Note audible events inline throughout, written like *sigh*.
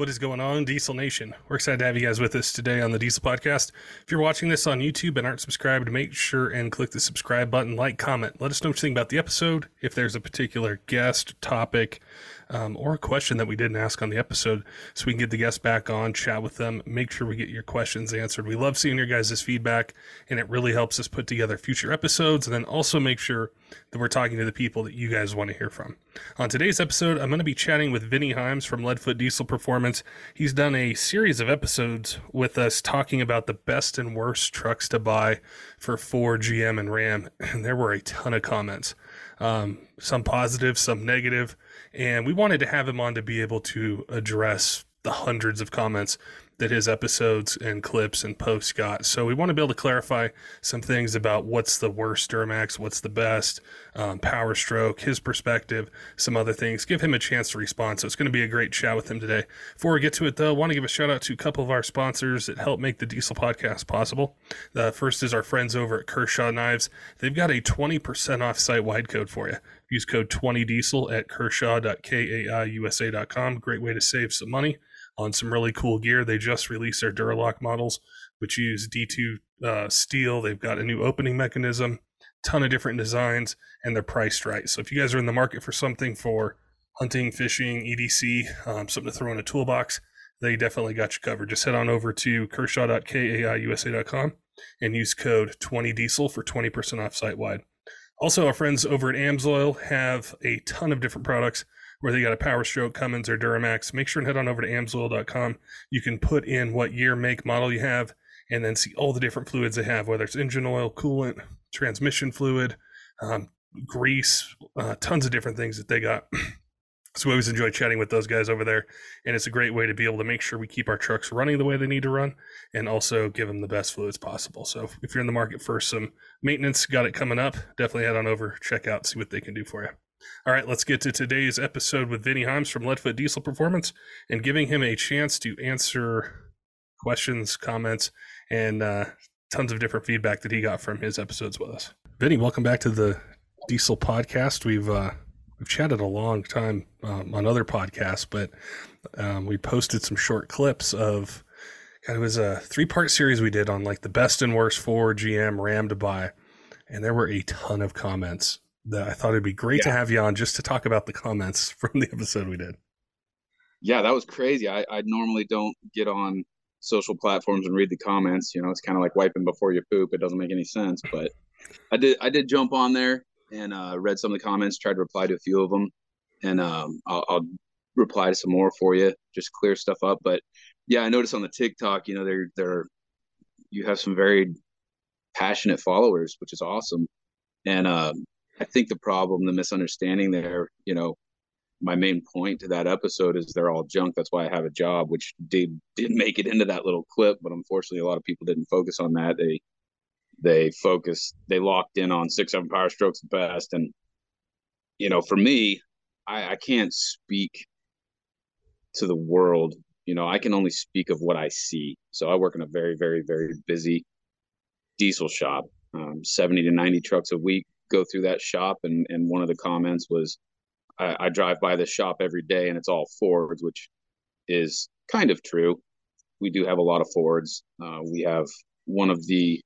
What is going on, Diesel Nation? We're excited to have you guys with us today on the Diesel Podcast. If you're watching this on YouTube and aren't subscribed, make sure and click the subscribe button, like, comment. Let us know what you think about the episode. If there's a particular guest, topic, um, or a question that we didn't ask on the episode so we can get the guests back on, chat with them, make sure we get your questions answered. We love seeing your guys' feedback, and it really helps us put together future episodes and then also make sure that we're talking to the people that you guys want to hear from. On today's episode, I'm going to be chatting with Vinny Himes from Leadfoot Diesel Performance. He's done a series of episodes with us talking about the best and worst trucks to buy for Ford, GM, and Ram, and there were a ton of comments. Um, some positive, some negative. And we wanted to have him on to be able to address the hundreds of comments that his episodes and clips and posts got. So we want to be able to clarify some things about what's the worst Duramax, what's the best, um, Power Stroke, his perspective, some other things. Give him a chance to respond. So it's going to be a great chat with him today. Before we get to it, though, I want to give a shout out to a couple of our sponsors that help make the Diesel Podcast possible. The first is our friends over at Kershaw Knives. They've got a 20% off site wide code for you. Use code 20diesel at kershaw.kaiusa.com. Great way to save some money on some really cool gear. They just released their Duralock models, which use D2 uh, steel. They've got a new opening mechanism, ton of different designs, and they're priced right. So if you guys are in the market for something for hunting, fishing, EDC, um, something to throw in a toolbox, they definitely got you covered. Just head on over to kershaw.kaiusa.com and use code 20diesel for 20% off site wide. Also, our friends over at Amsoil have a ton of different products whether you got a Power Stroke, Cummins, or Duramax, make sure and head on over to amsoil.com. You can put in what year, make, model you have, and then see all the different fluids they have, whether it's engine oil, coolant, transmission fluid, um, grease, uh, tons of different things that they got. *clears throat* so we always enjoy chatting with those guys over there, and it's a great way to be able to make sure we keep our trucks running the way they need to run, and also give them the best fluids possible. So if you're in the market for some maintenance, got it coming up, definitely head on over, check out, see what they can do for you. All right, let's get to today's episode with Vinny Himes from Leadfoot Diesel Performance and giving him a chance to answer questions, comments, and uh, tons of different feedback that he got from his episodes with us. Vinny, welcome back to the Diesel Podcast. We've uh, we've chatted a long time um, on other podcasts, but um, we posted some short clips of. It was a three part series we did on like the best and worst for GM Ram to buy, and there were a ton of comments that I thought it'd be great yeah. to have you on just to talk about the comments *laughs* from the episode we did. Yeah, that was crazy. I, I normally don't get on social platforms and read the comments. You know, it's kind of like wiping before you poop. It doesn't make any sense, but I did. I did jump on there and uh, read some of the comments. Tried to reply to a few of them, and um, I'll, I'll reply to some more for you. Just clear stuff up. But yeah, I noticed on the TikTok, you know, they're they're you have some very passionate followers, which is awesome. And um, I think the problem, the misunderstanding there, you know, my main point to that episode is they're all junk. That's why I have a job, which did didn't make it into that little clip, but unfortunately, a lot of people didn't focus on that. They they focused, they locked in on six seven power strokes best, and you know, for me, I, I can't speak to the world. You know, I can only speak of what I see. So I work in a very, very, very busy diesel shop, um, seventy to ninety trucks a week go through that shop and and one of the comments was I, I drive by the shop every day and it's all Fords, which is kind of true. We do have a lot of Fords. Uh, we have one of the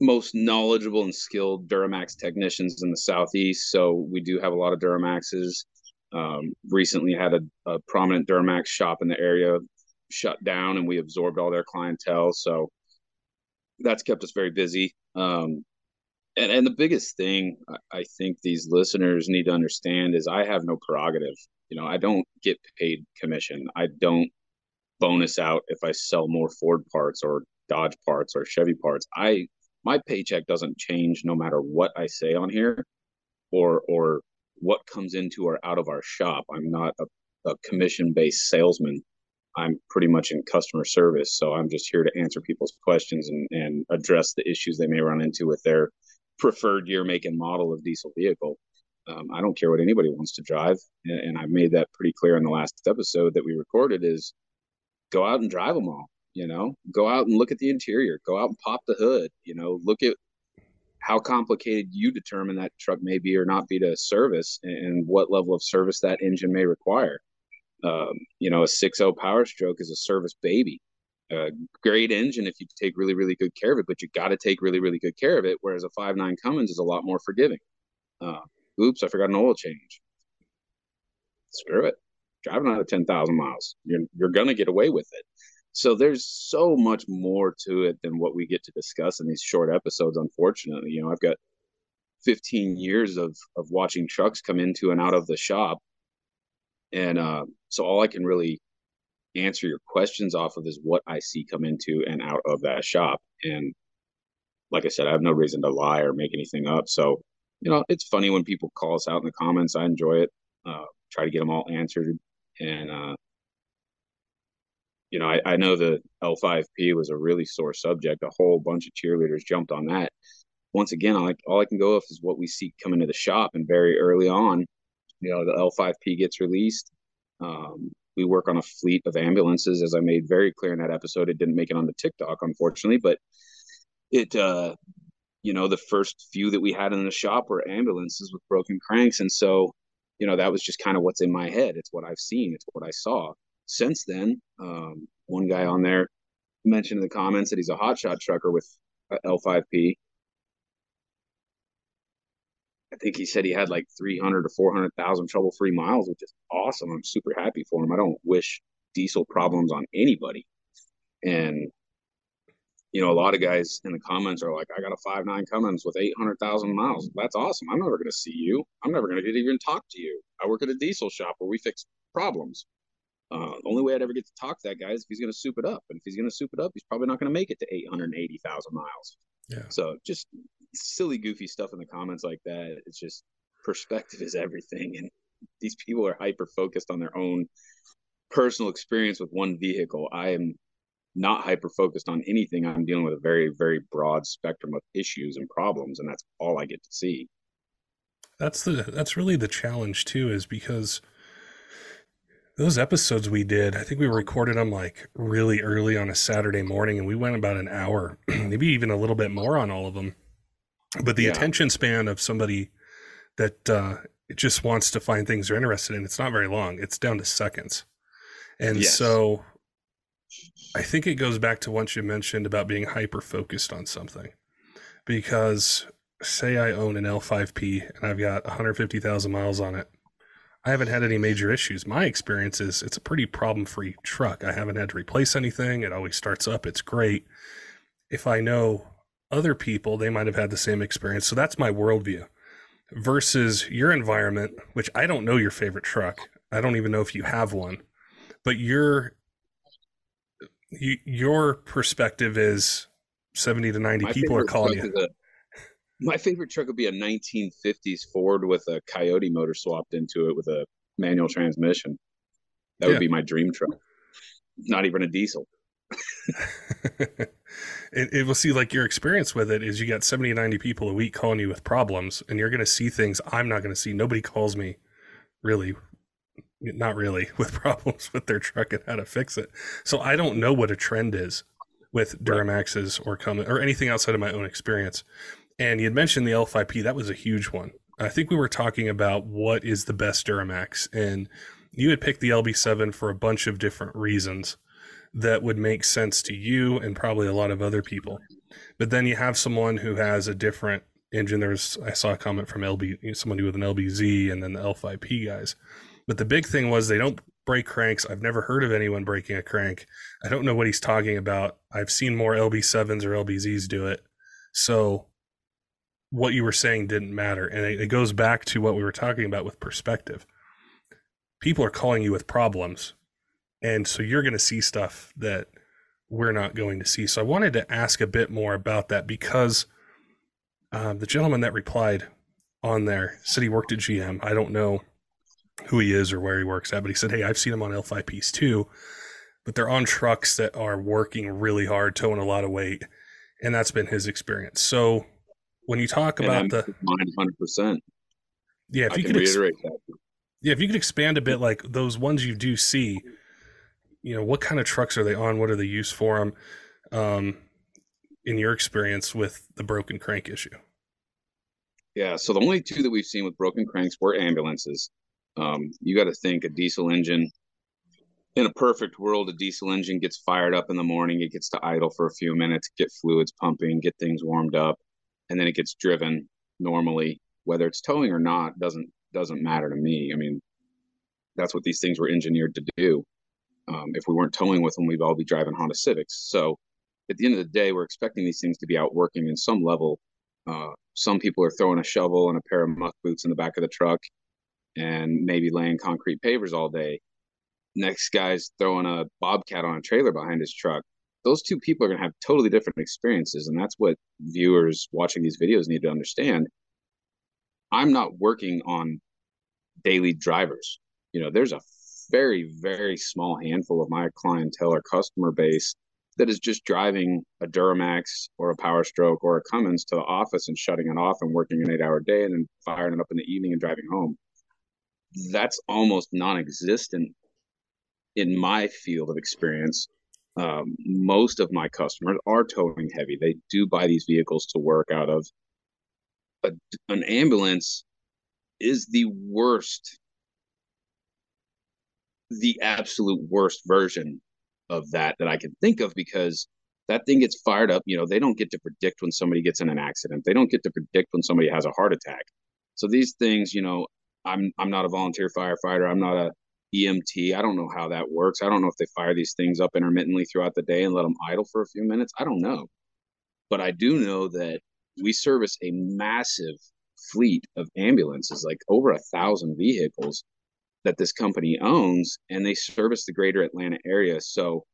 most knowledgeable and skilled Duramax technicians in the Southeast. So we do have a lot of Duramaxes. Um, recently had a, a, prominent Duramax shop in the area shut down and we absorbed all their clientele. So that's kept us very busy. Um, and, and the biggest thing I think these listeners need to understand is I have no prerogative. You know, I don't get paid commission. I don't bonus out if I sell more Ford parts or Dodge parts or Chevy parts. I my paycheck doesn't change no matter what I say on here or or what comes into or out of our shop. I'm not a, a commission based salesman. I'm pretty much in customer service. So I'm just here to answer people's questions and, and address the issues they may run into with their preferred year, make, and model of diesel vehicle. Um, I don't care what anybody wants to drive. And, and I've made that pretty clear in the last episode that we recorded is go out and drive them all, you know, go out and look at the interior, go out and pop the hood, you know, look at how complicated you determine that truck may be or not be to service and what level of service that engine may require um, you know, a 6.0 Power Stroke is a service baby. A great engine if you take really, really good care of it, but you got to take really, really good care of it. Whereas a 5.9 Cummins is a lot more forgiving. Uh, oops, I forgot an oil change. Screw it. Driving out of 10,000 miles, you're, you're going to get away with it. So there's so much more to it than what we get to discuss in these short episodes, unfortunately. You know, I've got 15 years of, of watching trucks come into and out of the shop and uh, so all I can really answer your questions off of is what I see come into and out of that shop. And like I said, I have no reason to lie or make anything up. So, you know, it's funny when people call us out in the comments. I enjoy it. Uh, try to get them all answered. And, uh, you know, I, I know the L5P was a really sore subject. A whole bunch of cheerleaders jumped on that. Once again, all I, all I can go off is what we see coming to the shop. And very early on, you know the L5P gets released. Um, we work on a fleet of ambulances, as I made very clear in that episode. It didn't make it on the TikTok, unfortunately, but it, uh, you know, the first few that we had in the shop were ambulances with broken cranks, and so, you know, that was just kind of what's in my head. It's what I've seen. It's what I saw. Since then, um, one guy on there mentioned in the comments that he's a hotshot trucker with L5P, I think he said he had like 300 or 400,000 trouble free miles, which is awesome. I'm super happy for him. I don't wish diesel problems on anybody. And, you know, a lot of guys in the comments are like, I got a five nine Cummins with 800,000 miles. That's awesome. I'm never going to see you. I'm never going to get even talk to you. I work at a diesel shop where we fix problems. Uh, the only way I'd ever get to talk to that guy is if he's going to soup it up. And if he's going to soup it up, he's probably not going to make it to 880,000 miles. Yeah. So just silly, goofy stuff in the comments like that. It's just perspective is everything, and these people are hyper focused on their own personal experience with one vehicle. I am not hyper focused on anything. I'm dealing with a very, very broad spectrum of issues and problems, and that's all I get to see. That's the that's really the challenge too, is because those episodes we did, I think we recorded them like really early on a Saturday morning, and we went about an hour, *clears throat* maybe even a little bit more on all of them. But the yeah. attention span of somebody that uh, just wants to find things they're interested in, it's not very long. It's down to seconds. And yes. so I think it goes back to what you mentioned about being hyper focused on something. Because say I own an L5P and I've got 150,000 miles on it I haven't had any major issues. My experience is it's a pretty problem free truck. I haven't had to replace anything. It always starts up. It's great. If I know other people, they might have had the same experience. So that's my worldview versus your environment, which I don't know your favorite truck. I don't even know if you have one, but your you, your perspective is 70 to 90 my people are calling you my favorite truck would be a 1950s Ford with a Coyote motor swapped into it with a manual transmission. That yeah. would be my dream truck. Not even a diesel. *laughs* it, it will see like your experience with it is you got 70 90 people a week calling you with problems and you're going to see things i'm not going to see nobody calls me really not really *laughs* with problems with their truck and how to fix it so i don't know what a trend is with duramaxes or come or anything outside of my own experience and you had mentioned the L5P. That was a huge one. I think we were talking about what is the best Duramax, and you had picked the LB7 for a bunch of different reasons that would make sense to you and probably a lot of other people. But then you have someone who has a different engine. There's I saw a comment from LB, somebody with an LBZ, and then the L5P guys. But the big thing was they don't break cranks. I've never heard of anyone breaking a crank. I don't know what he's talking about. I've seen more LB7s or LBZs do it. So what you were saying didn't matter. And it, it goes back to what we were talking about with perspective. People are calling you with problems. And so you're going to see stuff that we're not going to see. So I wanted to ask a bit more about that because um, the gentleman that replied on there said he worked at GM. I don't know who he is or where he works at, but he said, Hey, I've seen him on L5Ps too. but they're on trucks that are working really hard, towing a lot of weight, and that's been his experience. So when you talk about the hundred percent, yeah, if I you could ex- that. yeah, if you could expand a bit, like those ones you do see, you know, what kind of trucks are they on? What are the use for them? Um, in your experience with the broken crank issue? Yeah, so the only two that we've seen with broken cranks were ambulances. Um, you got to think a diesel engine. In a perfect world, a diesel engine gets fired up in the morning. It gets to idle for a few minutes, get fluids pumping, get things warmed up, and then it gets driven normally. Whether it's towing or not doesn't doesn't matter to me. I mean, that's what these things were engineered to do. Um, if we weren't towing with them, we'd all be driving Honda Civics. So at the end of the day, we're expecting these things to be out working in some level. Uh, some people are throwing a shovel and a pair of muck boots in the back of the truck and maybe laying concrete pavers all day. Next guy's throwing a bobcat on a trailer behind his truck. Those two people are going to have totally different experiences. And that's what viewers watching these videos need to understand. I'm not working on daily drivers. You know, there's a very, very small handful of my clientele or customer base that is just driving a Duramax or a Power Stroke or a Cummins to the office and shutting it off and working an eight hour day and then firing it up in the evening and driving home. That's almost non existent in my field of experience. Um, most of my customers are towing heavy. They do buy these vehicles to work out of. An ambulance is the worst, the absolute worst version of that that I can think of because that thing gets fired up. You know, they don't get to predict when somebody gets in an accident. They don't get to predict when somebody has a heart attack. So these things, you know, I'm I'm not a volunteer firefighter. I'm not a EMT. I don't know how that works. I don't know if they fire these things up intermittently throughout the day and let them idle for a few minutes. I don't know. But I do know that we service a massive fleet of ambulances, like over a thousand vehicles that this company owns and they service the greater Atlanta area. So,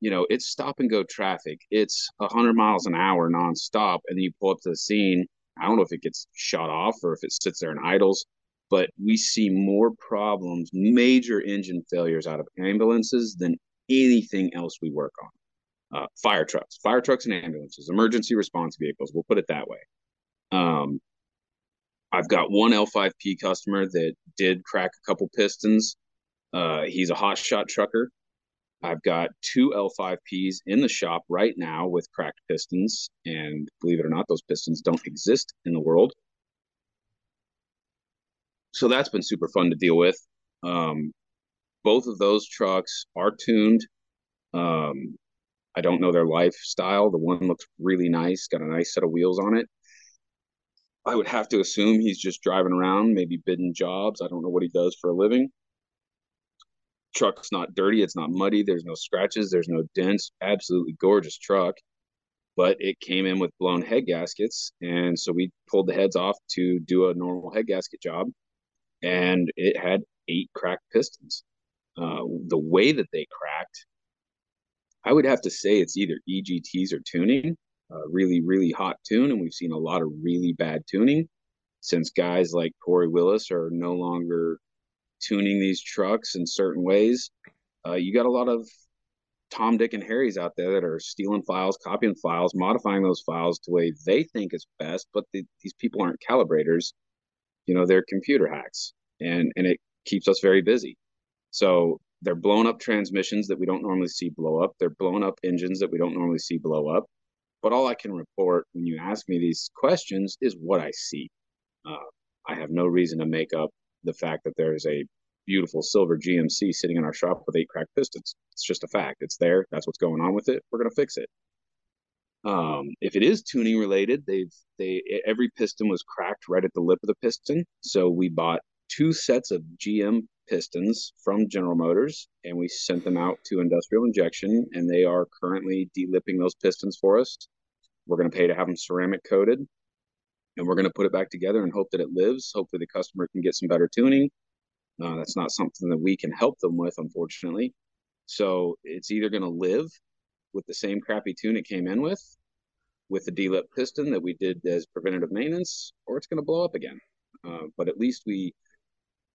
you know, it's stop and go traffic. It's 100 miles an hour nonstop. And then you pull up to the scene. I don't know if it gets shut off or if it sits there and idles, but we see more problems, major engine failures out of ambulances than anything else we work on. Uh, fire trucks, fire trucks and ambulances, emergency response vehicles. We'll put it that way. Um, I've got one L5P customer that did crack a couple pistons. Uh, he's a hot shot trucker. I've got two L5Ps in the shop right now with cracked pistons. And believe it or not, those pistons don't exist in the world. So that's been super fun to deal with. Um, both of those trucks are tuned. Um, I don't know their lifestyle. The one looks really nice, got a nice set of wheels on it. I would have to assume he's just driving around, maybe bidding jobs. I don't know what he does for a living. Truck's not dirty, it's not muddy, there's no scratches, there's no dents. Absolutely gorgeous truck. But it came in with blown head gaskets. And so we pulled the heads off to do a normal head gasket job. And it had eight cracked pistons. Uh, the way that they cracked, I would have to say it's either EGTs or tuning uh, really, really hot tune, and we've seen a lot of really bad tuning since guys like Corey Willis are no longer tuning these trucks in certain ways. Uh, you got a lot of Tom, Dick, and Harrys out there that are stealing files, copying files, modifying those files to the way they think is best, but the, these people aren't calibrators. You know, they're computer hacks, and and it keeps us very busy. So they're blowing up transmissions that we don't normally see blow up. They're blowing up engines that we don't normally see blow up. But all I can report when you ask me these questions is what I see. Uh, I have no reason to make up the fact that there's a beautiful silver GMC sitting in our shop with eight cracked pistons. It's just a fact. It's there. That's what's going on with it. We're going to fix it. Um, if it is tuning related, they've they every piston was cracked right at the lip of the piston. So we bought two sets of GM pistons from General Motors and we sent them out to industrial injection and they are currently delipping those pistons for us we're going to pay to have them ceramic coated and we're going to put it back together and hope that it lives. Hopefully, the customer can get some better tuning. Uh, that's not something that we can help them with, unfortunately. So it's either going to live with the same crappy tune it came in with, with the D-lip piston that we did as preventative maintenance, or it's going to blow up again. Uh, but at least we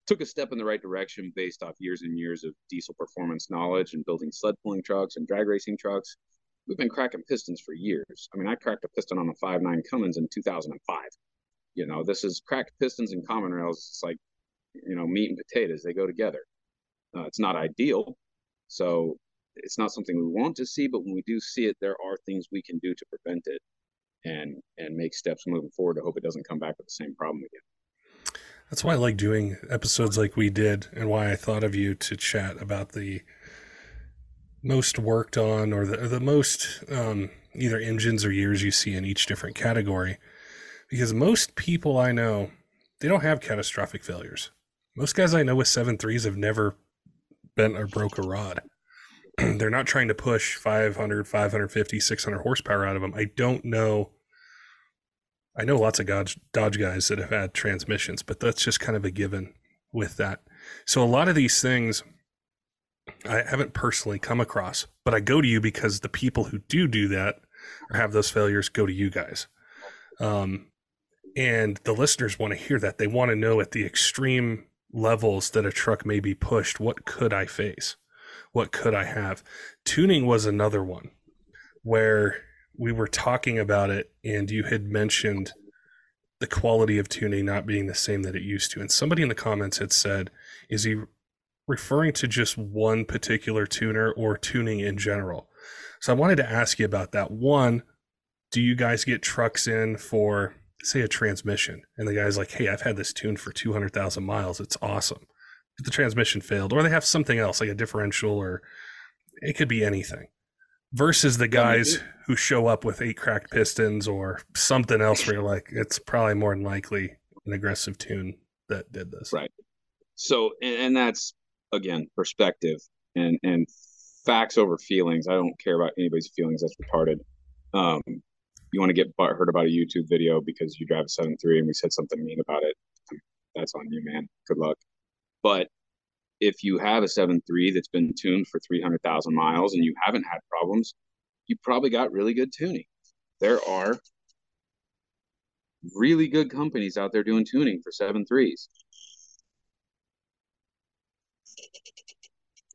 took a step in the right direction based off years and years of diesel performance knowledge and building sled pulling trucks and drag racing trucks. We've been cracking pistons for years. I mean, I cracked a piston on a five nine Cummins in 2005. You know, this is cracked pistons and common rails. It's like, you know, meat and potatoes. They go together. Uh, it's not ideal. So it's not something we want to see, but when we do see it, there are things we can do to prevent it and and make steps moving forward to hope it doesn't come back with the same problem again. That's why I like doing episodes like we did and why I thought of you to chat about the most worked on or the, the most um, either engines or years you see in each different category. Because most people I know, they don't have catastrophic failures. Most guys I know with seven threes have never bent or broke a rod. *clears throat* they're not trying to push 500, 550, 600 horsepower out of them. I don't know. I know lots of Dodge, Dodge guys that have had transmissions, but that's just kind of a given with that. So a lot of these things I haven't personally come across, but I go to you because the people who do do that or have those failures go to you guys. Um, and the listeners want to hear that. They want to know at the extreme levels that a truck may be pushed, what could I face? what could I have? Tuning was another one where we were talking about it and you had mentioned the quality of tuning not being the same that it used to. And somebody in the comments had said, is he referring to just one particular tuner or tuning in general? So I wanted to ask you about that. One, do you guys get trucks in for say a transmission and the guy's like, "Hey, I've had this tuned for 200,000 miles. It's awesome." But the transmission failed, or they have something else like a differential, or it could be anything. Versus the guys yeah, who show up with eight cracked pistons or something else where you're like, it's probably more than likely an aggressive tune that did this. Right. So, and, that's again perspective and and facts over feelings. I don't care about anybody's feelings. That's retarded. Um, you want to get heard about a YouTube video because you drive a seven three and we said something mean about it. That's on you, man. Good luck. But if you have a 7.3 that's been tuned for 300,000 miles and you haven't had problems, you probably got really good tuning. There are really good companies out there doing tuning for 7.3s.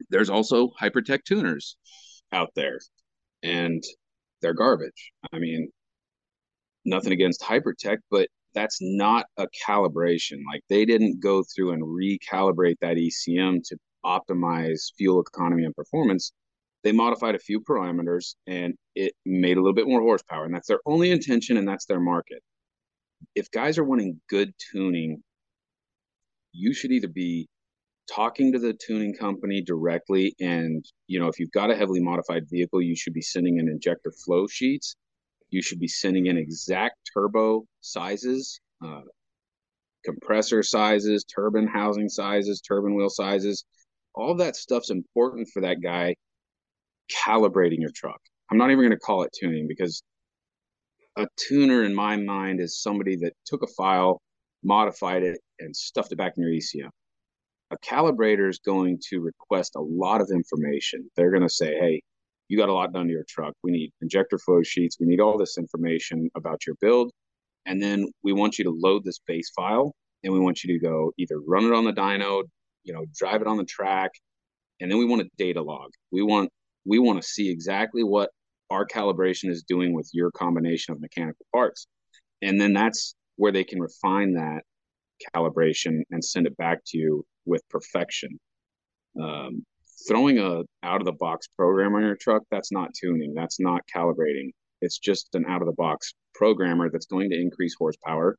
There's also Hypertech tuners out there, and they're garbage. I mean, nothing against Hypertech, but that's not a calibration. Like they didn't go through and recalibrate that ECM to optimize fuel economy and performance. They modified a few parameters and it made a little bit more horsepower. And that's their only intention and that's their market. If guys are wanting good tuning, you should either be talking to the tuning company directly and you know if you've got a heavily modified vehicle you should be sending in injector flow sheets you should be sending in exact turbo sizes, uh, compressor sizes, turbine housing sizes, turbine wheel sizes. All that stuff's important for that guy calibrating your truck. I'm not even going to call it tuning because a tuner in my mind is somebody that took a file, modified it, and stuffed it back in your ECM. A calibrator is going to request a lot of information. They're going to say, hey, you got a lot done to your truck. We need injector flow sheets. We need all this information about your build. And then we want you to load this base file and we want you to go either run it on the dyno, you know, drive it on the track. And then we want a data log. We want we want to see exactly what our calibration is doing with your combination of mechanical parts. And then that's where they can refine that calibration and send it back to you with perfection. Um, throwing a out of the box program on your truck that's not tuning that's not calibrating. It's just an out of the box programmer that's going to increase horsepower.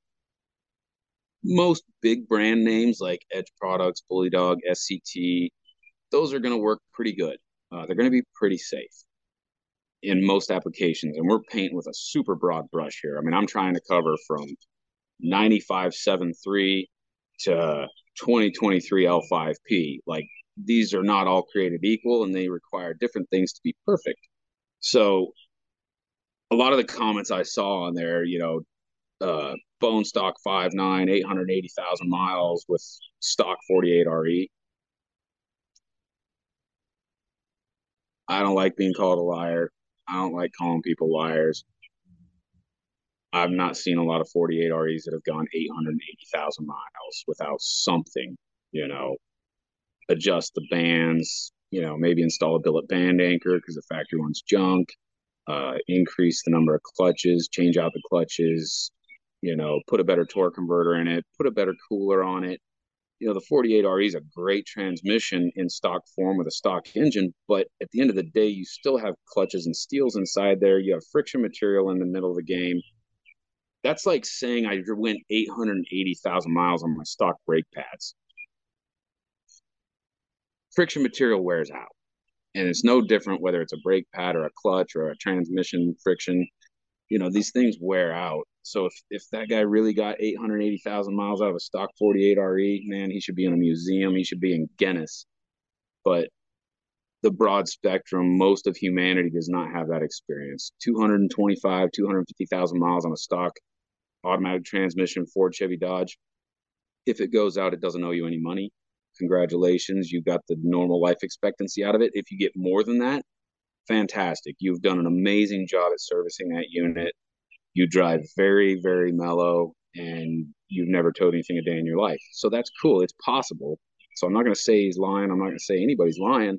Most big brand names like edge products bully dog sct those are going to work pretty good. Uh, they're going to be pretty safe in most applications and we're painting with a super broad brush here. I mean i'm trying to cover from 9573 to 2023 l5p like these are not all created equal and they require different things to be perfect. So a lot of the comments I saw on there, you know, uh, bone stock 5'9, 880,000 miles with stock 48 RE. I don't like being called a liar. I don't like calling people liars. I've not seen a lot of 48 REs that have gone 880,000 miles without something you know, adjust the bands, you know, maybe install a billet band anchor because the factory one's junk, uh, increase the number of clutches, change out the clutches, you know, put a better torque converter in it, put a better cooler on it. You know, the 48RE is a great transmission in stock form with a stock engine, but at the end of the day, you still have clutches and steels inside there. You have friction material in the middle of the game. That's like saying I went 880,000 miles on my stock brake pads friction material wears out. And it's no different whether it's a brake pad or a clutch or a transmission friction. You know, these things wear out. So if, if that guy really got 880,000 miles out of a stock 48 RE, man, he should be in a museum. He should be in Guinness. But the broad spectrum, most of humanity does not have that experience. 225, 250,000 miles on a stock automatic transmission Ford, Chevy, Dodge. If it goes out, it doesn't owe you any money congratulations, you got the normal life expectancy out of it. If you get more than that, fantastic. You've done an amazing job at servicing that unit. You drive very, very mellow and you've never towed anything a day in your life. So that's cool. It's possible. So I'm not going to say he's lying. I'm not going to say anybody's lying.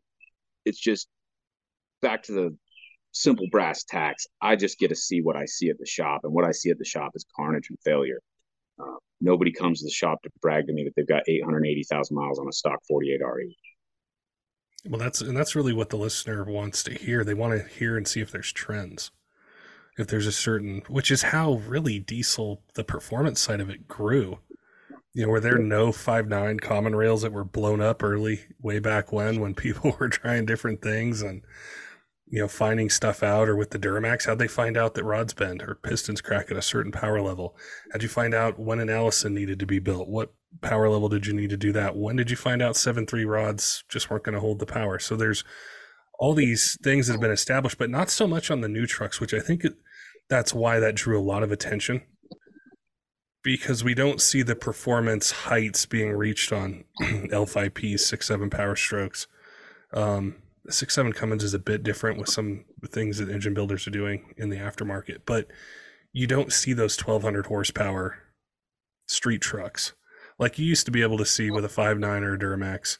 It's just back to the simple brass tacks. I just get to see what I see at the shop, and what I see at the shop is carnage and failure. Uh, nobody comes to the shop to brag to me that they've got 880,000 miles on a stock 48 RE. Well, that's and that's really what the listener wants to hear. They want to hear and see if there's trends. If there's a certain, which is how really diesel, the performance side of it grew. You know, were there no five nine common rails that were blown up early, way back when, when *laughs* people were trying different things and you know, finding stuff out or with the Duramax? How'd they find out that rods bend or pistons crack at a certain power level? How'd you find out when an Allison needed to be built? What power level did you need to do that? When did you find out seven three rods just weren't going to hold the power? So there's all these things that have been established, but not so much on the new trucks, which I think that's why that drew a lot of attention because we don't see the performance heights being reached on *clears throat* L5Ps, six, seven power strokes. Um, the six seven Cummins is a bit different with some things that engine builders are doing in the aftermarket, but you don't see those 1200 horsepower street trucks like you used to be able to see with a five nine or a Duramax,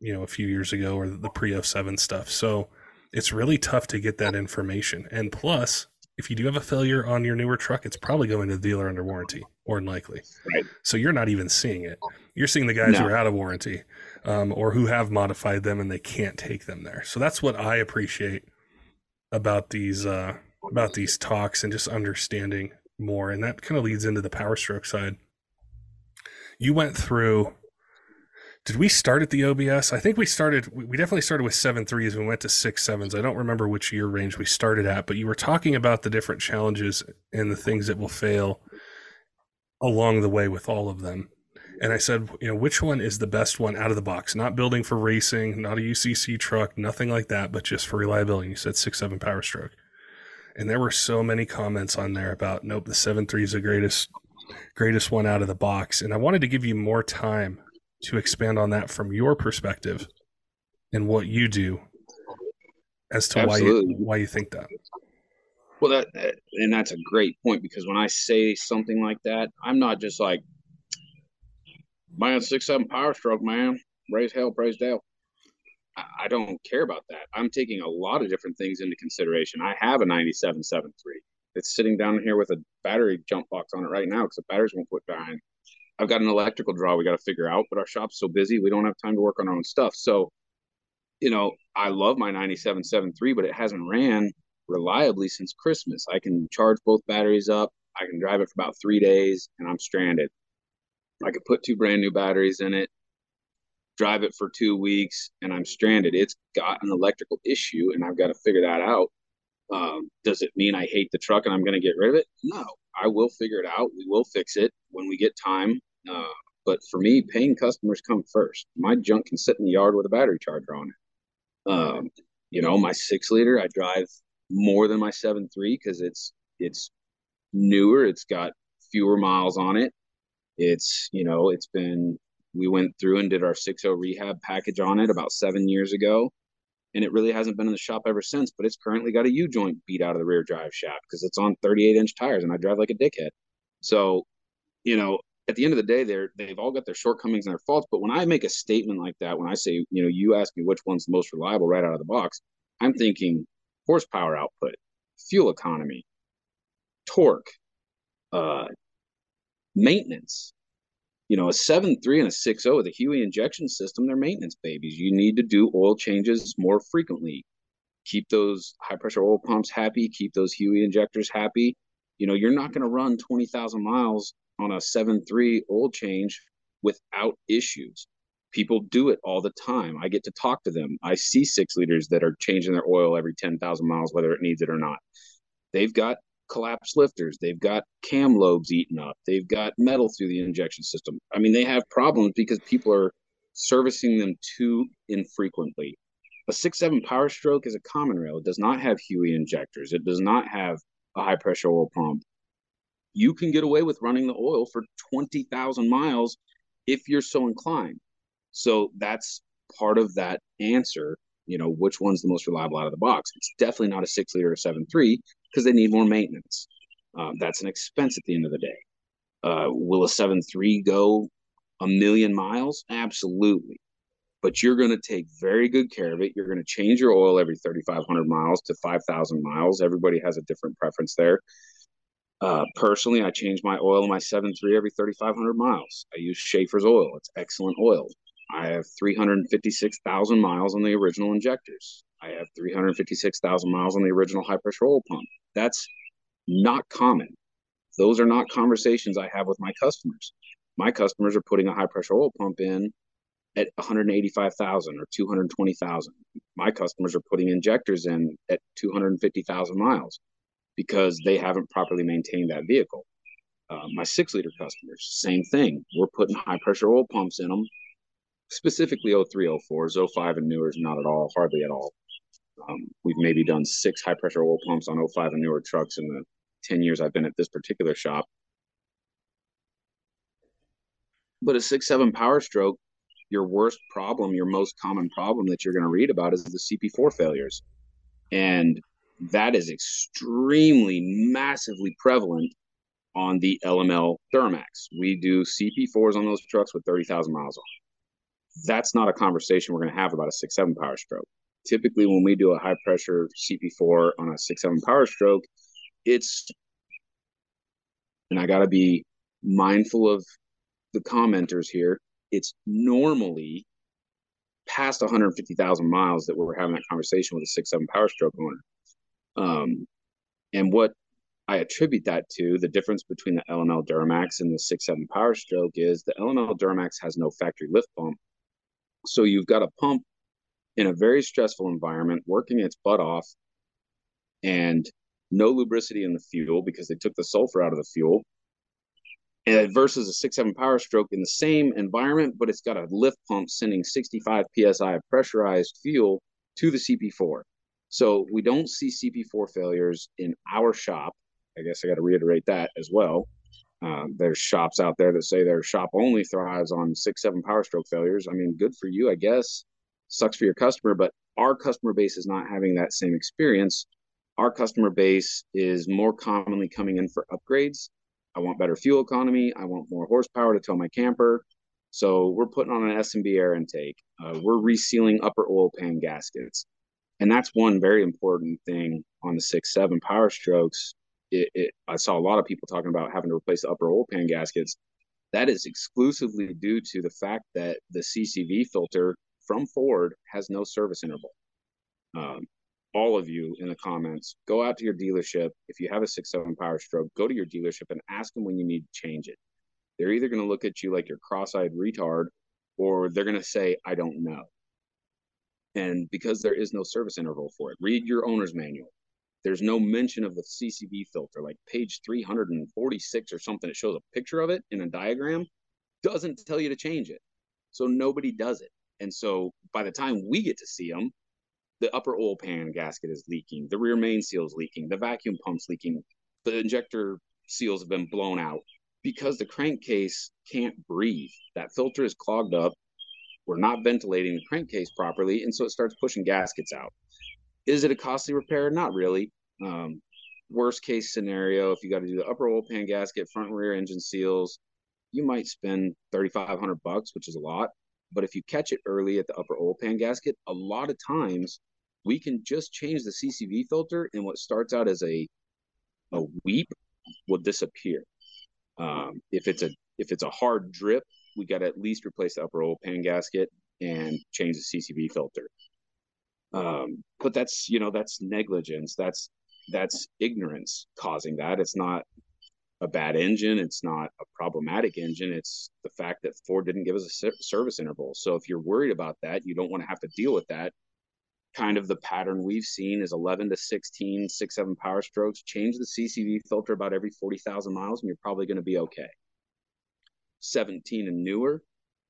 you know, a few years ago or the pre 07 stuff. So it's really tough to get that information. And plus, if you do have a failure on your newer truck, it's probably going to the dealer under warranty, more than likely. Right. So you're not even seeing it. You're seeing the guys no. who are out of warranty um, or who have modified them and they can't take them there. So that's what I appreciate about these uh, about these talks and just understanding more. And that kind of leads into the power stroke side. You went through. Did we start at the OBS? I think we started. We definitely started with seven threes. We went to six sevens. I don't remember which year range we started at, but you were talking about the different challenges and the things that will fail along the way with all of them and I said, you know, which one is the best one out of the box? Not building for racing, not a UCC truck, nothing like that, but just for reliability. You said six seven power stroke, and there were so many comments on there about nope, the seven three is the greatest greatest one out of the box. And I wanted to give you more time to expand on that from your perspective and what you do as to Absolutely. why you why you think that. Well, that and that's a great point because when I say something like that, I'm not just like Man, six seven power stroke, man. Raise hell, praise Dale. I, don't care about that. I'm taking a lot of different things into consideration. I have a 97.73. It's sitting down here with a battery jump box on it right now because the batteries won't quit dying. I've got an electrical draw we got to figure out, but our shop's so busy we don't have time to work on our own stuff. So, you know, I love my 97.73, but it hasn't ran reliably since Christmas. I can charge both batteries up. I can drive it for about three days, and I'm stranded. I could put two brand new batteries in it, drive it for two weeks, and I'm stranded. It's got an electrical issue, and I've got to figure that out. Um, does it mean I hate the truck and I'm going to get rid of it? No, I will figure it out. We will fix it when we get time. Uh, but for me, paying customers come first. My junk can sit in the yard with a battery charger on it. Um, you know, my six liter, I drive more than my seven three because it's it's newer. It's got fewer miles on it. It's, you know, it's been, we went through and did our 6.0 rehab package on it about seven years ago. And it really hasn't been in the shop ever since, but it's currently got a U joint beat out of the rear drive shaft because it's on 38 inch tires and I drive like a dickhead. So, you know, at the end of the day, they're they've all got their shortcomings and their faults. But when I make a statement like that, when I say, you know, you ask me which one's the most reliable right out of the box, I'm thinking horsepower output, fuel economy, torque, uh, maintenance. You know, a seven three and a six oh, zero with a HEUI injection system, they're maintenance babies. You need to do oil changes more frequently. Keep those high pressure oil pumps happy. Keep those HEUI injectors happy. You know, you're not going to run twenty thousand miles on a seven three oil change without issues. People do it all the time. I get to talk to them. I see six liters that are changing their oil every ten thousand miles, whether it needs it or not. They've got collapsed lifters. They've got cam lobes eaten up. They've got metal through the injection system. I mean, they have problems because people are servicing them too infrequently. A six seven Power Stroke is a common rail. It does not have HEUI injectors. It does not have a high pressure oil pump. You can get away with running the oil for 20,000 miles if you're so inclined. So that's part of that answer. You know, which one's the most reliable out of the box? It's definitely not a six liter or seven three because they need more maintenance. Um, that's an expense at the end of the day. Uh, will a seven three go a million miles? Absolutely. But you're going to take very good care of it. You're going to change your oil every 3,500 miles to 5,000 miles. Everybody has a different preference there. Uh, personally, I change my oil in my 7.3 every 3,500 miles. I use Schaeffer's oil. It's excellent oil. I have 356,000 miles on the original injectors. I have 356,000 miles on the original high pressure oil pump. That's not common. Those are not conversations I have with my customers. My customers are putting a high pressure oil pump in at 185,000 or 220,000. My customers are putting injectors in at 250,000 miles because they haven't properly maintained that vehicle. Uh, my six liter customers, same thing. We're putting high pressure oil pumps in them, specifically 03, 04, 05 and newer, is not at all, hardly at all. Um, we've maybe done six high pressure oil pumps on 05 and newer trucks in the 10 years I've been at this particular shop. But a six seven power stroke, your worst problem, your most common problem that you're going to read about is the CP4 failures. And that is extremely massively prevalent on the LML Duramax. We do CP4s on those trucks with 30,000 miles on. That's not a conversation we're going to have about a six seven power stroke typically when we do a high pressure CP4 on a six seven power stroke, it's and I got to be mindful of the commenters here. It's normally past 150,000 miles that we're having that conversation with a six seven power stroke owner. Um, and what I attribute that to the difference between the LML Duramax and the six seven power stroke is the LML Duramax has no factory lift pump. So you've got a pump in a very stressful environment, working its butt off, and no lubricity in the fuel because they took the sulfur out of the fuel. And versus a six seven power stroke in the same environment, but it's got a lift pump sending 65 psi of pressurized fuel to the CP4. So we don't see CP4 failures in our shop. I guess I got to reiterate that as well. Uh, there's shops out there that say their shop only thrives on six seven power stroke failures. I mean, good for you, I guess sucks for your customer, but our customer base is not having that same experience. Our customer base is more commonly coming in for upgrades. I want better fuel economy. I want more horsepower to tow my camper. So we're putting on an S&B air intake. Uh, we're resealing upper oil pan gaskets. And that's one very important thing on the six seven power strokes. It, it, I saw a lot of people talking about having to replace the upper oil pan gaskets. That is exclusively due to the fact that the CCV filter from Ford has no service interval. Um, all of you in the comments, go out to your dealership. If you have a six seven power stroke, go to your dealership and ask them when you need to change it. They're either going to look at you like you're cross-eyed retard, or they're going to say, "I don't know." And because there is no service interval for it, read your owner's manual. There's no mention of the CCV filter, like page 346 or something. It shows a picture of it in a diagram, doesn't tell you to change it. So nobody does it. And so by the time we get to see them, the upper oil pan gasket is leaking, the rear main seal is leaking, the vacuum pump's leaking, the injector seals have been blown out because the crankcase can't breathe. That filter is clogged up. We're not ventilating the crankcase properly, and so it starts pushing gaskets out. Is it a costly repair? Not really. Um, worst case scenario, if you got to do the upper oil pan gasket, front rear engine seals, you might spend 3,500 bucks, which is a lot. But if you catch it early at the upper oil pan gasket, a lot of times we can just change the CCV filter, and what starts out as a a weep will disappear. Um, if it's a if it's a hard drip, we got to at least replace the upper oil pan gasket and change the CCV filter. Um, but that's you know that's negligence. That's that's ignorance causing that. It's not a bad engine. It's not a problematic engine. It's the fact that Ford didn't give us a service interval. So if you're worried about that, you don't want to have to deal with that. Kind of the pattern we've seen is 11 to 16, six, seven power strokes. Change the CCV filter about every 40,000 miles, and you're probably going to be okay. 17 and newer,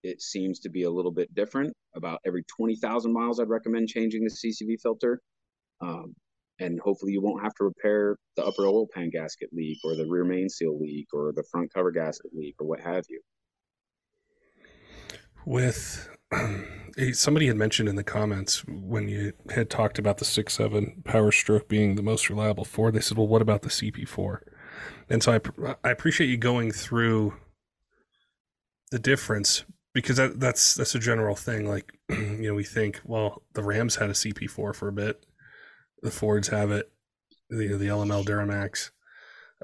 it seems to be a little bit different. About every 20,000 miles, I'd recommend changing the CCV filter. Um, and hopefully you won't have to repair the upper oil pan gasket leak or the rear main seal leak or the front cover gasket leak or what have you. With *clears throat* somebody had mentioned in the comments when you had talked about the six seven power stroke being the most reliable Ford, they said, "Well, what about the CP4?" And so I I appreciate you going through the difference because that, that's that's a general thing. Like *clears throat* you know, we think, well, the Rams had a CP4 for a bit, the Fords have it, the the LML Duramax,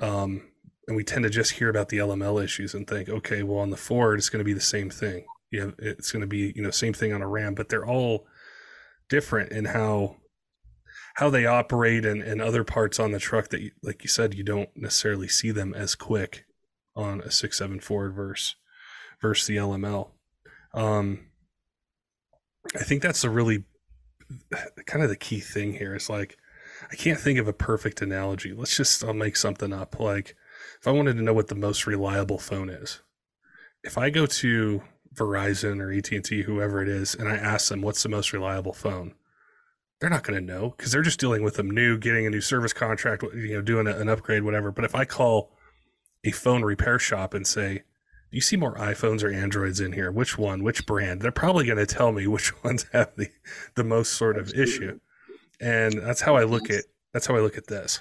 um, and we tend to just hear about the LML issues and think, okay, well, on the Ford, it's going to be the same thing. Yeah, it's going to be you know same thing on a Ram, but they're all different in how how they operate and, and other parts on the truck that, you, like you said, you don't necessarily see them as quick on a six seven Ford versus versus the LML. Um, I think that's a really kind of the key thing here is like I can't think of a perfect analogy. Let's just I'll make something up. Like if I wanted to know what the most reliable phone is, if I go to Verizon or AT&T, whoever it is, and I ask them what's the most reliable phone, they're not going to know because they're just dealing with them new, getting a new service contract, you know, doing a, an upgrade, whatever. But if I call a phone repair shop and say, you see more iPhones or Androids in here? Which one? Which brand? They're probably going to tell me which *laughs* ones have the the most sort of issue, and that's how I look at that's how I look at this.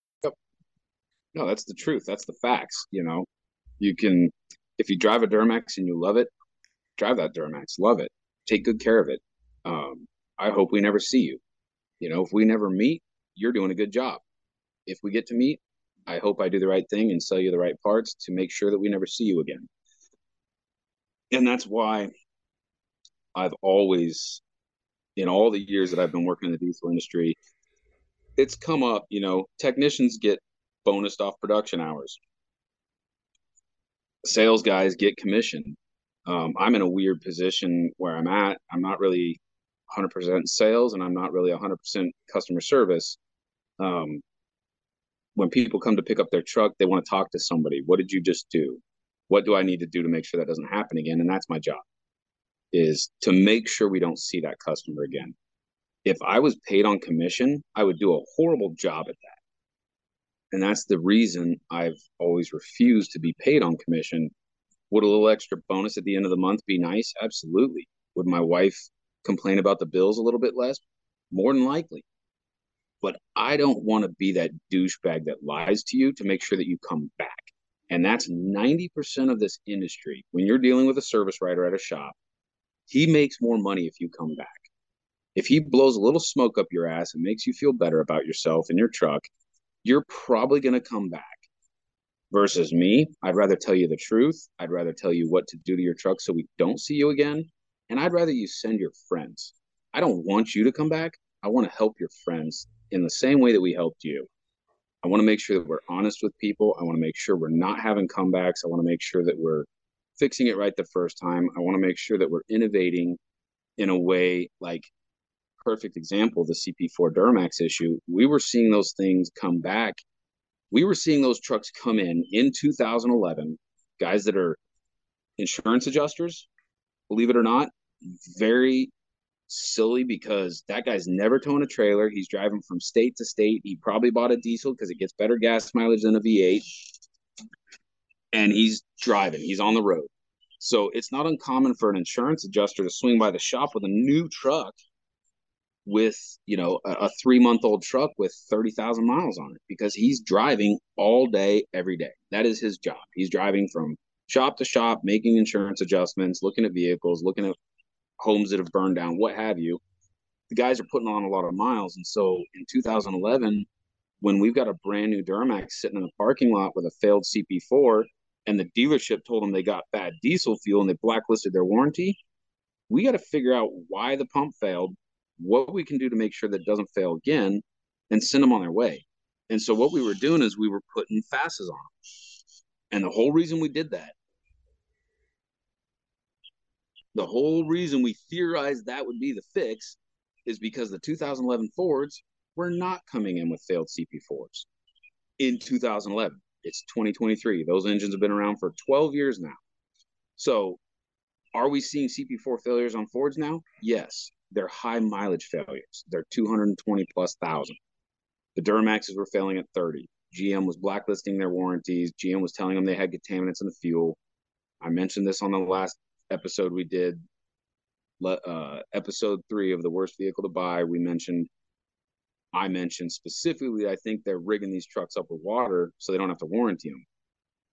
no, that's the truth. That's the facts. You know, you can, if you drive a Duramax and you love it, drive that Duramax, love it, take good care of it. Um, I hope we never see you. You know, if we never meet, you're doing a good job. If we get to meet, I hope I do the right thing and sell you the right parts to make sure that we never see you again. And that's why I've always, in all the years that I've been working in the diesel industry, it's come up, you know, technicians get bonused off production hours. Sales guys get commission. Um, I'm in a weird position where I'm at. I'm not really 100% sales and I'm not really 100% customer service. Um, when people come to pick up their truck, they want to talk to somebody. What did you just do? What do I need to do to make sure that doesn't happen again? And that's my job is to make sure we don't see that customer again. If I was paid on commission, I would do a horrible job at that. And that's the reason I've always refused to be paid on commission. Would a little extra bonus at the end of the month be nice? Absolutely. Would my wife complain about the bills a little bit less? More than likely. But I don't want to be that douchebag that lies to you to make sure that you come back. And that's 90% of this industry. When you're dealing with a service writer at a shop, he makes more money if you come back. If he blows a little smoke up your ass and makes you feel better about yourself and your truck, you're probably going to come back. Versus me, I'd rather tell you the truth. I'd rather tell you what to do to your truck so we don't see you again. And I'd rather you send your friends. I don't want you to come back. I want to help your friends in the same way that we helped you. I want to make sure that we're honest with people. I want to make sure we're not having comebacks. I want to make sure that we're fixing it right the first time. I want to make sure that we're innovating in a way like perfect example, the CP4 Duramax issue. We were seeing those things come back. We were seeing those trucks come in in 2011, guys that are insurance adjusters, believe it or not, very silly because that guy's never towing a trailer. He's driving from state to state. He probably bought a diesel because it gets better gas mileage than a V8. And he's driving, he's on the road. So it's not uncommon for an insurance adjuster to swing by the shop with a new truck with, you know, a, a three month old truck with 30,000 miles on it because he's driving all day, every day. That is his job. He's driving from shop to shop, making insurance adjustments, looking at vehicles, looking at homes that have burned down, what have you. The guys are putting on a lot of miles. And so in 2011, when we've got a brand new Duramax sitting in the parking lot with a failed CP4 and the dealership told them they got bad diesel fuel and they blacklisted their warranty, we got to figure out why the pump failed, what we can do to make sure that doesn't fail again, and send them on their way. And so what we were doing is we were putting FASs on them. And the whole reason we did that the whole reason we theorized that would be the fix is because the 2011 Fords were not coming in with failed CP4s in 2011. It's 2023. Those engines have been around for 12 years now. So, are we seeing CP4 failures on Fords now? Yes. They're high mileage failures. They're 220 plus thousand. The Duramaxes were failing at 30. GM was blacklisting their warranties. GM was telling them they had contaminants in the fuel. I mentioned this on the last episode we did, uh, episode three of the worst vehicle to buy, we mentioned, I mentioned specifically, I think they're rigging these trucks up with water so they don't have to warranty them.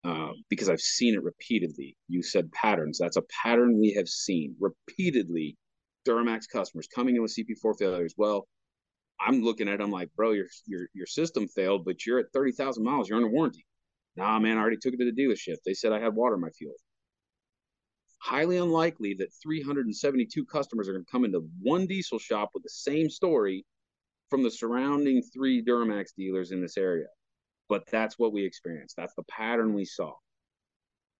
Uh, because I've seen it repeatedly. You said patterns. That's a pattern we have seen repeatedly. Duramax customers coming in with CP4 failures. Well, I'm looking at them like, bro, your your your system failed, but you're at thirty thousand miles. You're under warranty. Nah, man, I already took it to the dealership. They said I had water in my fuel highly unlikely that 372 customers are going to come into one diesel shop with the same story from the surrounding three Duramax dealers in this area. But that's what we experienced. That's the pattern we saw.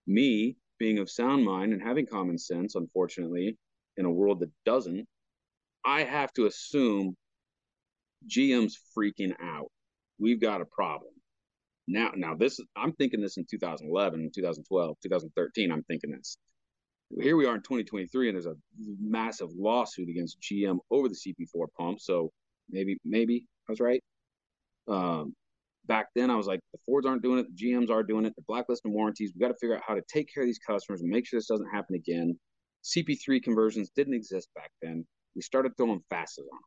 Me, being of sound mind and having common sense, unfortunately, in a world that doesn't, I have to assume GM's freaking out. We've got a problem. Now, now this I'm thinking this in 2011, 2012, 2013. I'm thinking this here we are in 2023 and there's a massive lawsuit against GM over the CP4 pump. So maybe, maybe I was right. Um, back then I was like, the Fords aren't doing it. The GMs are doing it. The blacklisting warranties. We got to figure out how to take care of these customers and make sure this doesn't happen again. CP3 conversions didn't exist back then. We started throwing FASs on them.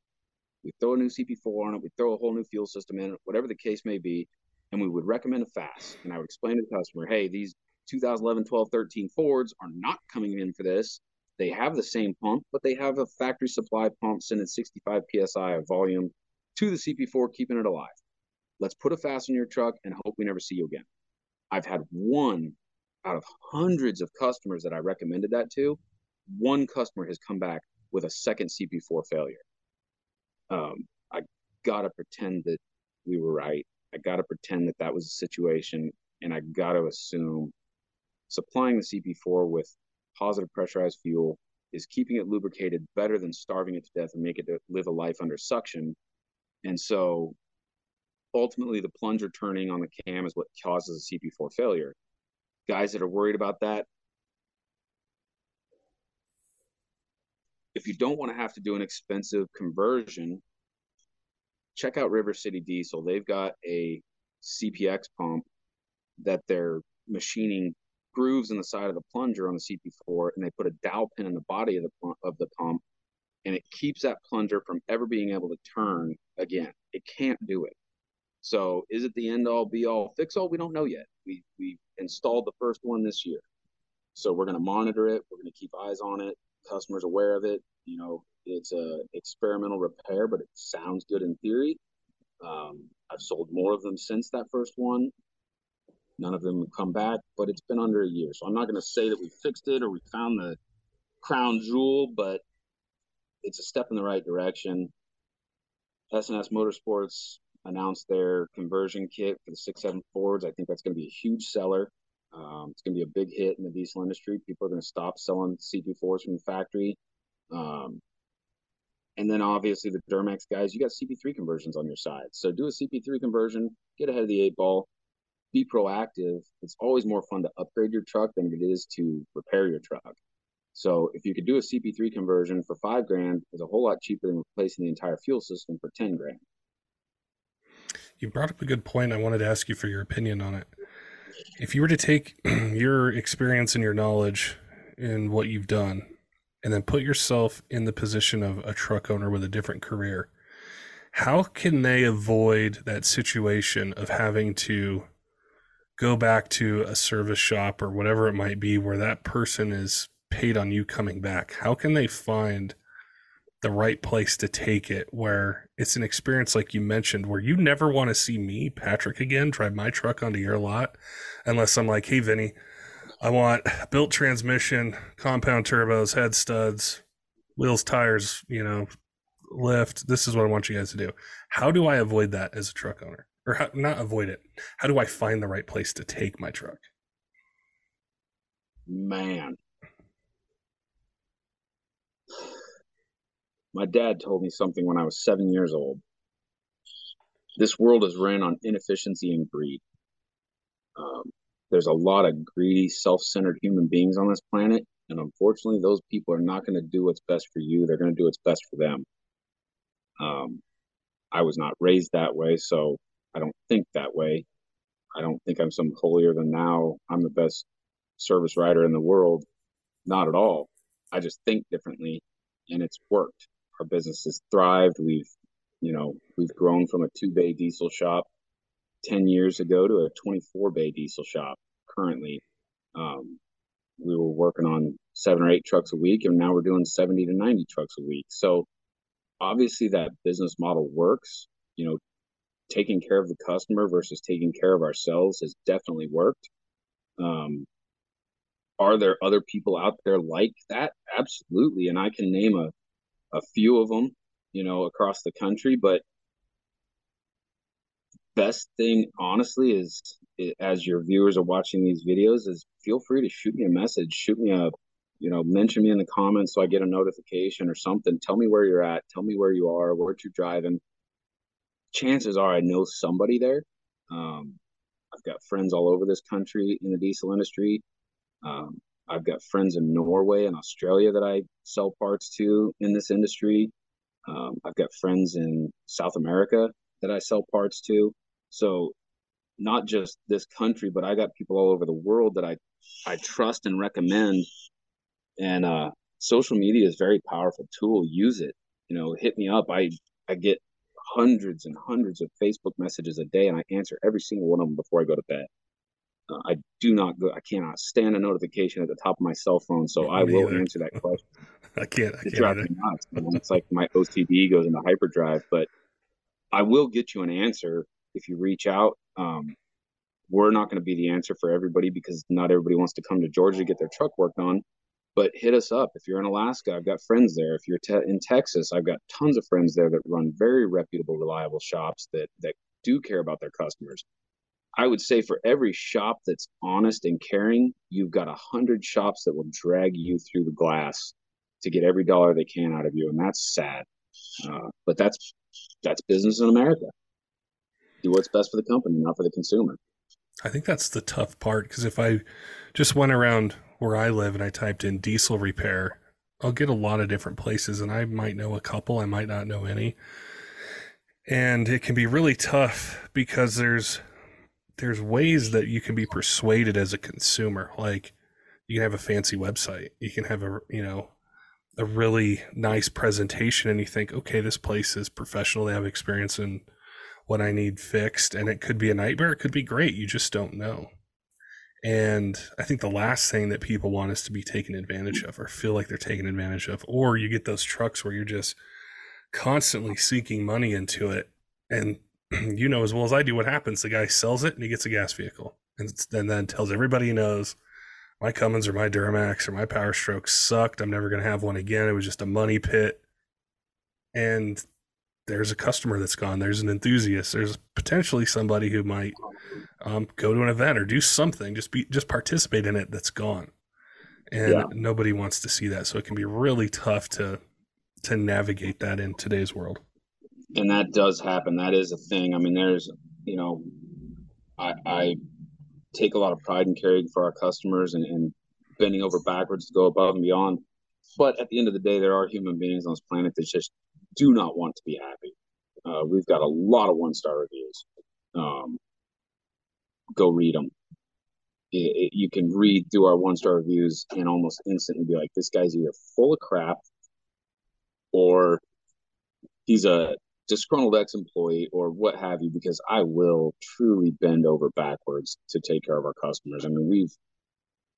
We throw a new CP4 on it. We throw a whole new fuel system in it, whatever the case may be. And we would recommend a FASS. And I would explain to the customer, hey, these 2011, 12, 13 Fords are not coming in for this. They have the same pump, but they have a factory supply pump sending 65 psi of volume to the CP4, keeping it alive. Let's put a FASS in your truck and hope we never see you again. I've had one out of hundreds of customers that I recommended that to. One customer has come back with a second CP4 failure. Um, I gotta pretend that we were right. I gotta pretend that that was the situation, and I gotta assume supplying the CP4 with positive pressurized fuel is keeping it lubricated better than starving it to death and make it live a life under suction. And so ultimately the plunger turning on the cam is what causes a CP4 failure. Guys that are worried about that, if you don't want to have to do an expensive conversion, check out River City Diesel. They've got a CPX pump that they're machining grooves in the side of the plunger on the CP4, and they put a dowel pin in the body of the of the pump, and it keeps that plunger from ever being able to turn again. It can't do it. So, is it the end all be all fix all? We don't know yet. We we installed the first one this year, so we're going to monitor it. We're going to keep eyes on it. Customers aware of it. You know, it's a experimental repair, but it sounds good in theory. Um, I've sold more of them since that first one. None of them have come back, but it's been under a year. So I'm not going to say that we fixed it or we found the crown jewel, but it's a step in the right direction. S&S Motorsports announced their conversion kit for the six seven Fords. I think that's going to be a huge seller. Um, it's going to be a big hit in the diesel industry. People are going to stop selling CP4s from the factory. Um, and then obviously the Duramax guys, you got CP3 conversions on your side. So do a CP3 conversion, get ahead of the eight ball, be proactive. It's always more fun to upgrade your truck than it is to repair your truck. So if you could do a CP3 conversion for five grand, is a whole lot cheaper than replacing the entire fuel system for ten grand. You brought up a good point. I wanted to ask you for your opinion on it. If you were to take *clears throat* your experience and your knowledge and what you've done, and then put yourself in the position of a truck owner with a different career, how can they avoid that situation of having to go back to a service shop or whatever it might be where that person is paid on you coming back? How can they find the right place to take it where it's an experience like you mentioned where you never want to see me, Patrick, again drive my truck onto your lot unless I'm like, hey, Vinny, I want built transmission, compound turbos, head studs, wheels, tires, you know, lift. This is what I want you guys to do. How do I avoid that as a truck owner? Or how, not avoid it. How do I find the right place to take my truck? Man. My dad told me something when I was seven years old. This world is ran on inefficiency and greed. Um, there's a lot of greedy, self-centered human beings on this planet, and unfortunately, those people are not going to do what's best for you. They're going to do what's best for them. Um, I was not raised that way, so I don't think that way. I don't think I'm some holier than thou. I'm the best service writer in the world. Not at all. I just think differently, and it's worked. Our business has thrived. We've, you know, we've grown from a two bay diesel shop 10 years ago to a 24 bay diesel shop currently. Um, we were working on seven or eight trucks a week, and now we're doing 70 to 90 trucks a week. So obviously, that business model works. You know, taking care of the customer versus taking care of ourselves has definitely worked. Um, are there other people out there like that? Absolutely. And I can name a, a few of them, you know, across the country, but best thing honestly is as your viewers are watching these videos is feel free to shoot me a message shoot me a you know mention me in the comments so i get a notification or something. Tell me where you're at. Tell me where you are where you're driving. Chances are i know somebody there. Um, i've got friends all over this country in the diesel industry. Um, i've got friends in norway and australia that i sell parts to in this industry. Um, i've got friends in south america that i sell parts to so not just this country, but I got people all over the world that I I trust and recommend. And uh, social media is a very powerful tool. Use it. You know, hit me up. I I get hundreds and hundreds of Facebook messages a day, and I answer every single one of them before I go to bed. Uh, I do not go. I cannot stand a notification at the top of my cell phone, so *laughs* I will either. answer that *laughs* question. I can't. I can't nuts. It's like my OCD goes into hyperdrive, but I will get you an answer if you reach out. Um, we're not going to be the answer for everybody because not everybody wants to come to Georgia to get their truck worked on. But hit us up. If you're in Alaska, I've got friends there. If you're te- in Texas, I've got tons of friends there that run very reputable, reliable shops that that do care about their customers. I would say for every shop that's honest and caring, you've got a hundred shops that will drag you through the glass to get every dollar they can out of you, and that's sad. Uh, but that's that's business in America do what's best for the company, not for the consumer. I think that's the tough part because if I just went around where I live and I typed in diesel repair, I'll get a lot of different places and I might know a couple, I might not know any. And it can be really tough because there's there's ways that you can be persuaded as a consumer. Like you can have a fancy website, you can have a you know a really nice presentation and you think, okay, this place is professional, they have experience in what I need fixed. And it could be a nightmare, it could be great. You just don't know. And I think the last thing that people want is to be taken advantage of or feel like they're taken advantage of. Or you get those trucks where you're just constantly seeking money into it. And *clears throat* you know as well as I do what happens. The guy sells it and he gets a gas vehicle. And, and then tells everybody he knows my Cummins or my Duramax or my Power Stroke sucked. I'm never going to have one again. It was just a money pit. And there's a customer that's gone. There's an enthusiast. There's potentially somebody who might um, go to an event or do something, just be just participate in it. That's gone, and yeah. nobody wants to see that. So it can be really tough to to navigate that in today's world. And that does happen. That is a thing. I mean, there's you know, I, I take a lot of pride in caring for our customers and, and bending over backwards to go above and beyond. But at the end of the day, there are human beings on this planet that just do not want to be happy. Uh, we've got a lot of one star reviews. Um, go read them. It, it, you can read through our one star reviews and almost instantly be like, this guy's either full of crap or he's a disgruntled ex employee or what have you, because I will truly bend over backwards to take care of our customers. I mean, we've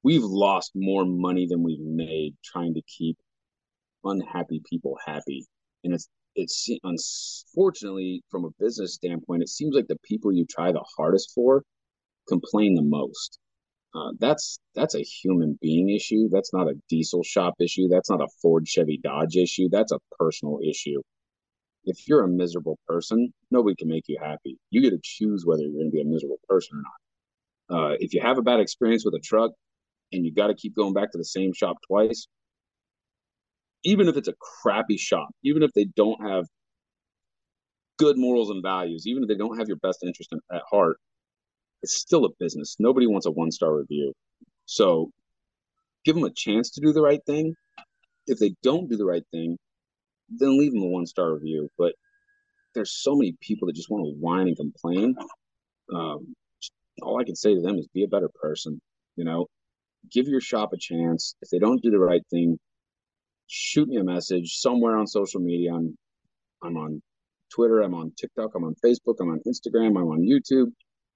we've lost more money than we've made trying to keep unhappy people happy. And it's it's unfortunately from a business standpoint, it seems like the people you try the hardest for complain the most. Uh, that's that's a human being issue. That's not a diesel shop issue. That's not a Ford, Chevy, Dodge issue. That's a personal issue. If you're a miserable person, nobody can make you happy. You get to choose whether you're going to be a miserable person or not. Uh, if you have a bad experience with a truck and you got to keep going back to the same shop twice, even if it's a crappy shop, even if they don't have good morals and values, even if they don't have your best interest in, at heart, it's still a business. Nobody wants a one star review. So give them a chance to do the right thing. If they don't do the right thing, then leave them a one star review. But there's so many people that just want to whine and complain. Um, all I can say to them is be a better person. You know, give your shop a chance. If they don't do the right thing, shoot me a message somewhere on social media. I'm I'm on Twitter, I'm on TikTok, I'm on Facebook, I'm on Instagram, I'm on YouTube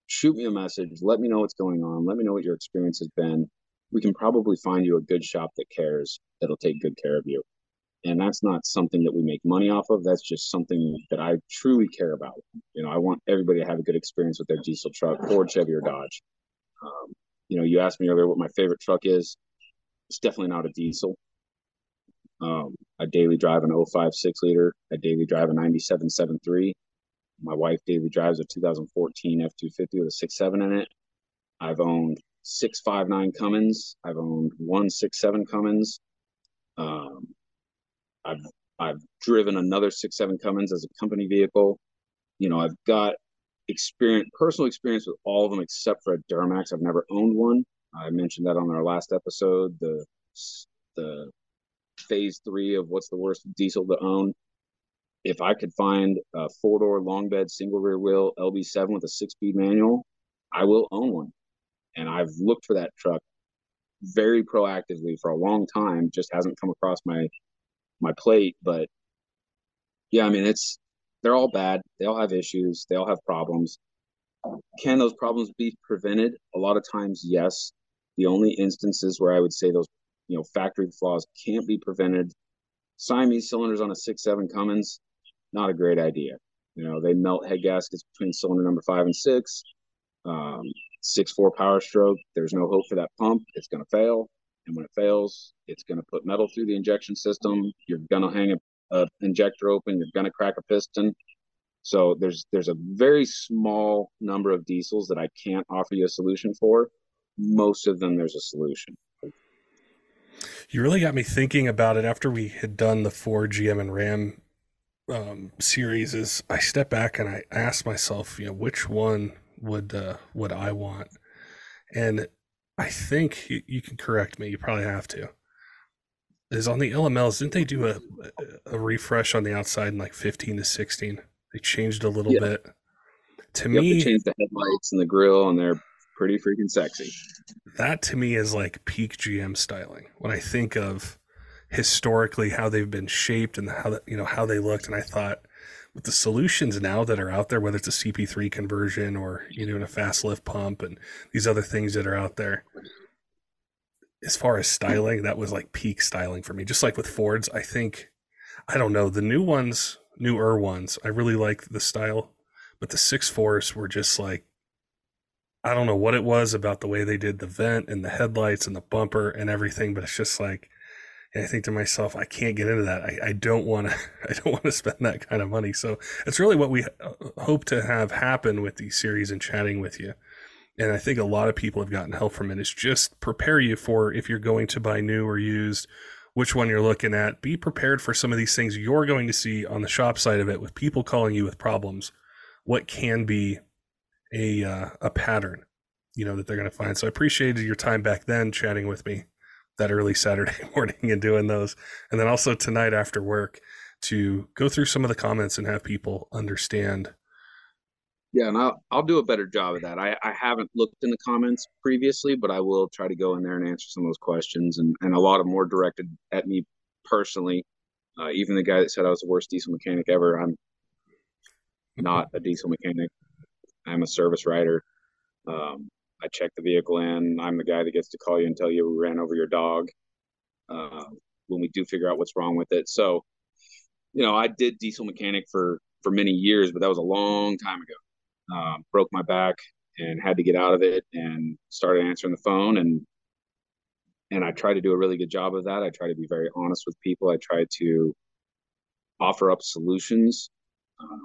shoot me a message. Let me know what's going on. Let me know what your experience has been. We can probably find you a good shop that cares, that'll take good care of you. And that's not something that we make money off of. That's just something that I truly care about. You know, I want everybody to have a good experience with their diesel truck, Ford, Chevy, or Dodge. Um, you know, you asked me earlier what my favorite truck is. It's definitely not a diesel. Um, I daily drive an 05 six liter. I daily drive a 9773. My wife daily drives a 2014 F250 with a 6.7 in it. I've owned 659 Cummins. I've owned 167 Cummins. Um, I've I've driven another 6.7 Cummins as a company vehicle. You know, I've got experience, personal experience with all of them except for a Duramax. I've never owned one. I mentioned that on our last episode. The the phase three of what's the worst diesel to own if I could find a four door long bed single rear wheel LB7 with a six speed manual, I will own one. And I've looked for that truck very proactively for a long time. Just hasn't come across my my plate. But yeah, I mean it's they're all bad. They all have issues. They all have problems. Can those problems be prevented? A lot of times, yes. The only instances where I would say those, you know, factory flaws can't be prevented. Siamese cylinders on a six seven Cummins, not a great idea. You know, they melt head gaskets between cylinder number five and six. Um, six four power stroke. There's no hope for that pump. It's going to fail, and when it fails, it's going to put metal through the injection system. You're going to hang a, a injector open. You're going to crack a piston. So there's there's a very small number of diesels that I can't offer you a solution for. Most of them, there's a solution. You really got me thinking about it after we had done the four GM and Ram um, series is I step back and I ask myself, you know, which one would uh, would I want? And I think you, you, can correct me. You probably have to. Is on the LMLs? Didn't they do a a refresh on the outside in like fifteen to sixteen? They changed a little yeah. bit. To me, they changed the headlights and the grill, and they're pretty freaking sexy. That to me is like peak GM styling. When I think of historically how they've been shaped and how you know how they looked and i thought with the solutions now that are out there whether it's a cp3 conversion or you know a FASS lift pump and these other things that are out there as far as styling that was like peak styling for me just like with fords i think i don't know the new ones newer ones i really like the style but the six fours were just like i don't know what it was about the way they did the vent and the headlights and the bumper and everything but it's just like I think to myself, I can't get into that. I, I don't want to. *laughs* I don't want to spend that kind of money. So it's really what we uh, hope to have happen with these series and chatting with you. And I think a lot of people have gotten help from it. it. Is just prepare you for if you're going to buy new or used, which one you're looking at. Be prepared for some of these things you're going to see on the shop side of it with people calling you with problems. What can be a uh, a pattern you know, that they're going to find. So I appreciated your time back then chatting with me that early Saturday *laughs* morning and doing those. And then also tonight after work to go through some of the comments and have people understand. Yeah, and I'll I'll do a better job of that. I, I haven't looked in the comments previously, but I will try to go in there and answer some of those questions and, and a lot of more directed at me personally. Uh, even the guy that said I was the worst diesel mechanic ever, I'm not a diesel mechanic. I'm a service writer. Um, I check the vehicle in. I'm the guy that gets to call you and tell you we ran over your dog uh, when we do figure out what's wrong with it. So, you know, I did diesel mechanic for for many years, but that was a long time ago. Um, broke my back and had to get out of it and started answering the phone and and I try to do a really good job of that. I try to be very honest with people. I try to offer up solutions. Uh,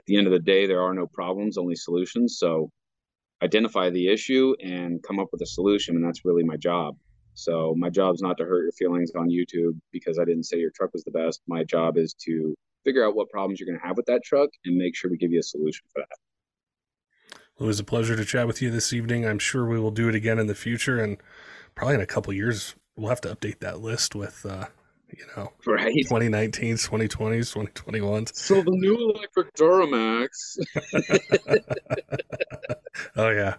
at the end of the day, there are no problems, only solutions. So identify the issue and come up with a solution. And that's really my job. So my job is not to hurt your feelings on YouTube because I didn't say your truck was the best. My job is to figure out what problems you're going to have with that truck and make sure we give you a solution for that. Well, it was a pleasure to chat with you this evening. I'm sure we will do it again in the future and probably in a couple years we'll have to update that list with uh, you know, right? 2019s, 2020s, 2021s. So the new electric Duramax. *laughs* oh yeah,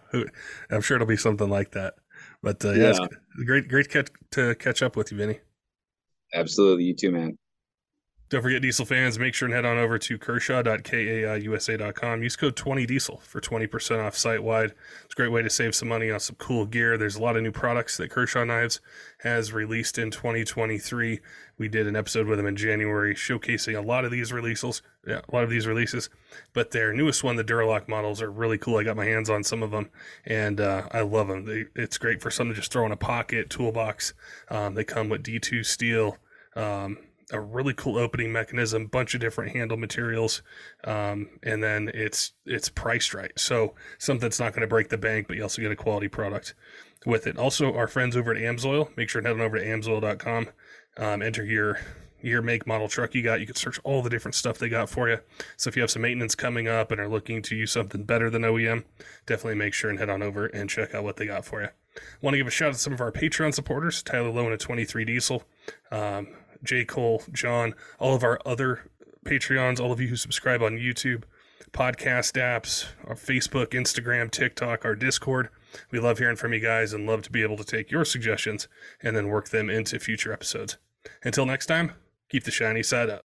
I'm sure it'll be something like that. But uh, yeah, yeah. great, great to catch up with you, Vinny. Absolutely, you too, man. Don't forget, diesel fans, make sure and head on over to kershaw.kaiusa.com. Use code 20diesel for 20% off site wide. It's a great way to save some money on some cool gear. There's a lot of new products that Kershaw Knives has released in 2023. We did an episode with them in January showcasing a lot of these releases. Yeah, a lot of these releases, but their newest one, the Duralock models, are really cool. I got my hands on some of them, and uh, I love them. They, it's great for something to just throw in a pocket, toolbox. Um, they come with D2 steel. Um, a really cool opening mechanism, bunch of different handle materials, um, and then it's it's priced right. So something that's not going to break the bank, but you also get a quality product with it. Also, our friends over at Amsoil, make sure to head on over to amsoil.com, um, enter your your make model truck you got. You can search all the different stuff they got for you. So if you have some maintenance coming up and are looking to use something better than OEM, definitely make sure and head on over and check out what they got for you. Want to give a shout out to some of our Patreon supporters, Tyler Lowen a 23 Diesel, um, J. Cole, John, all of our other Patreons, all of you who subscribe on YouTube, podcast apps, our Facebook, Instagram, TikTok, our Discord. We love hearing from you guys and love to be able to take your suggestions and then work them into future episodes. Until next time, keep the shiny side up.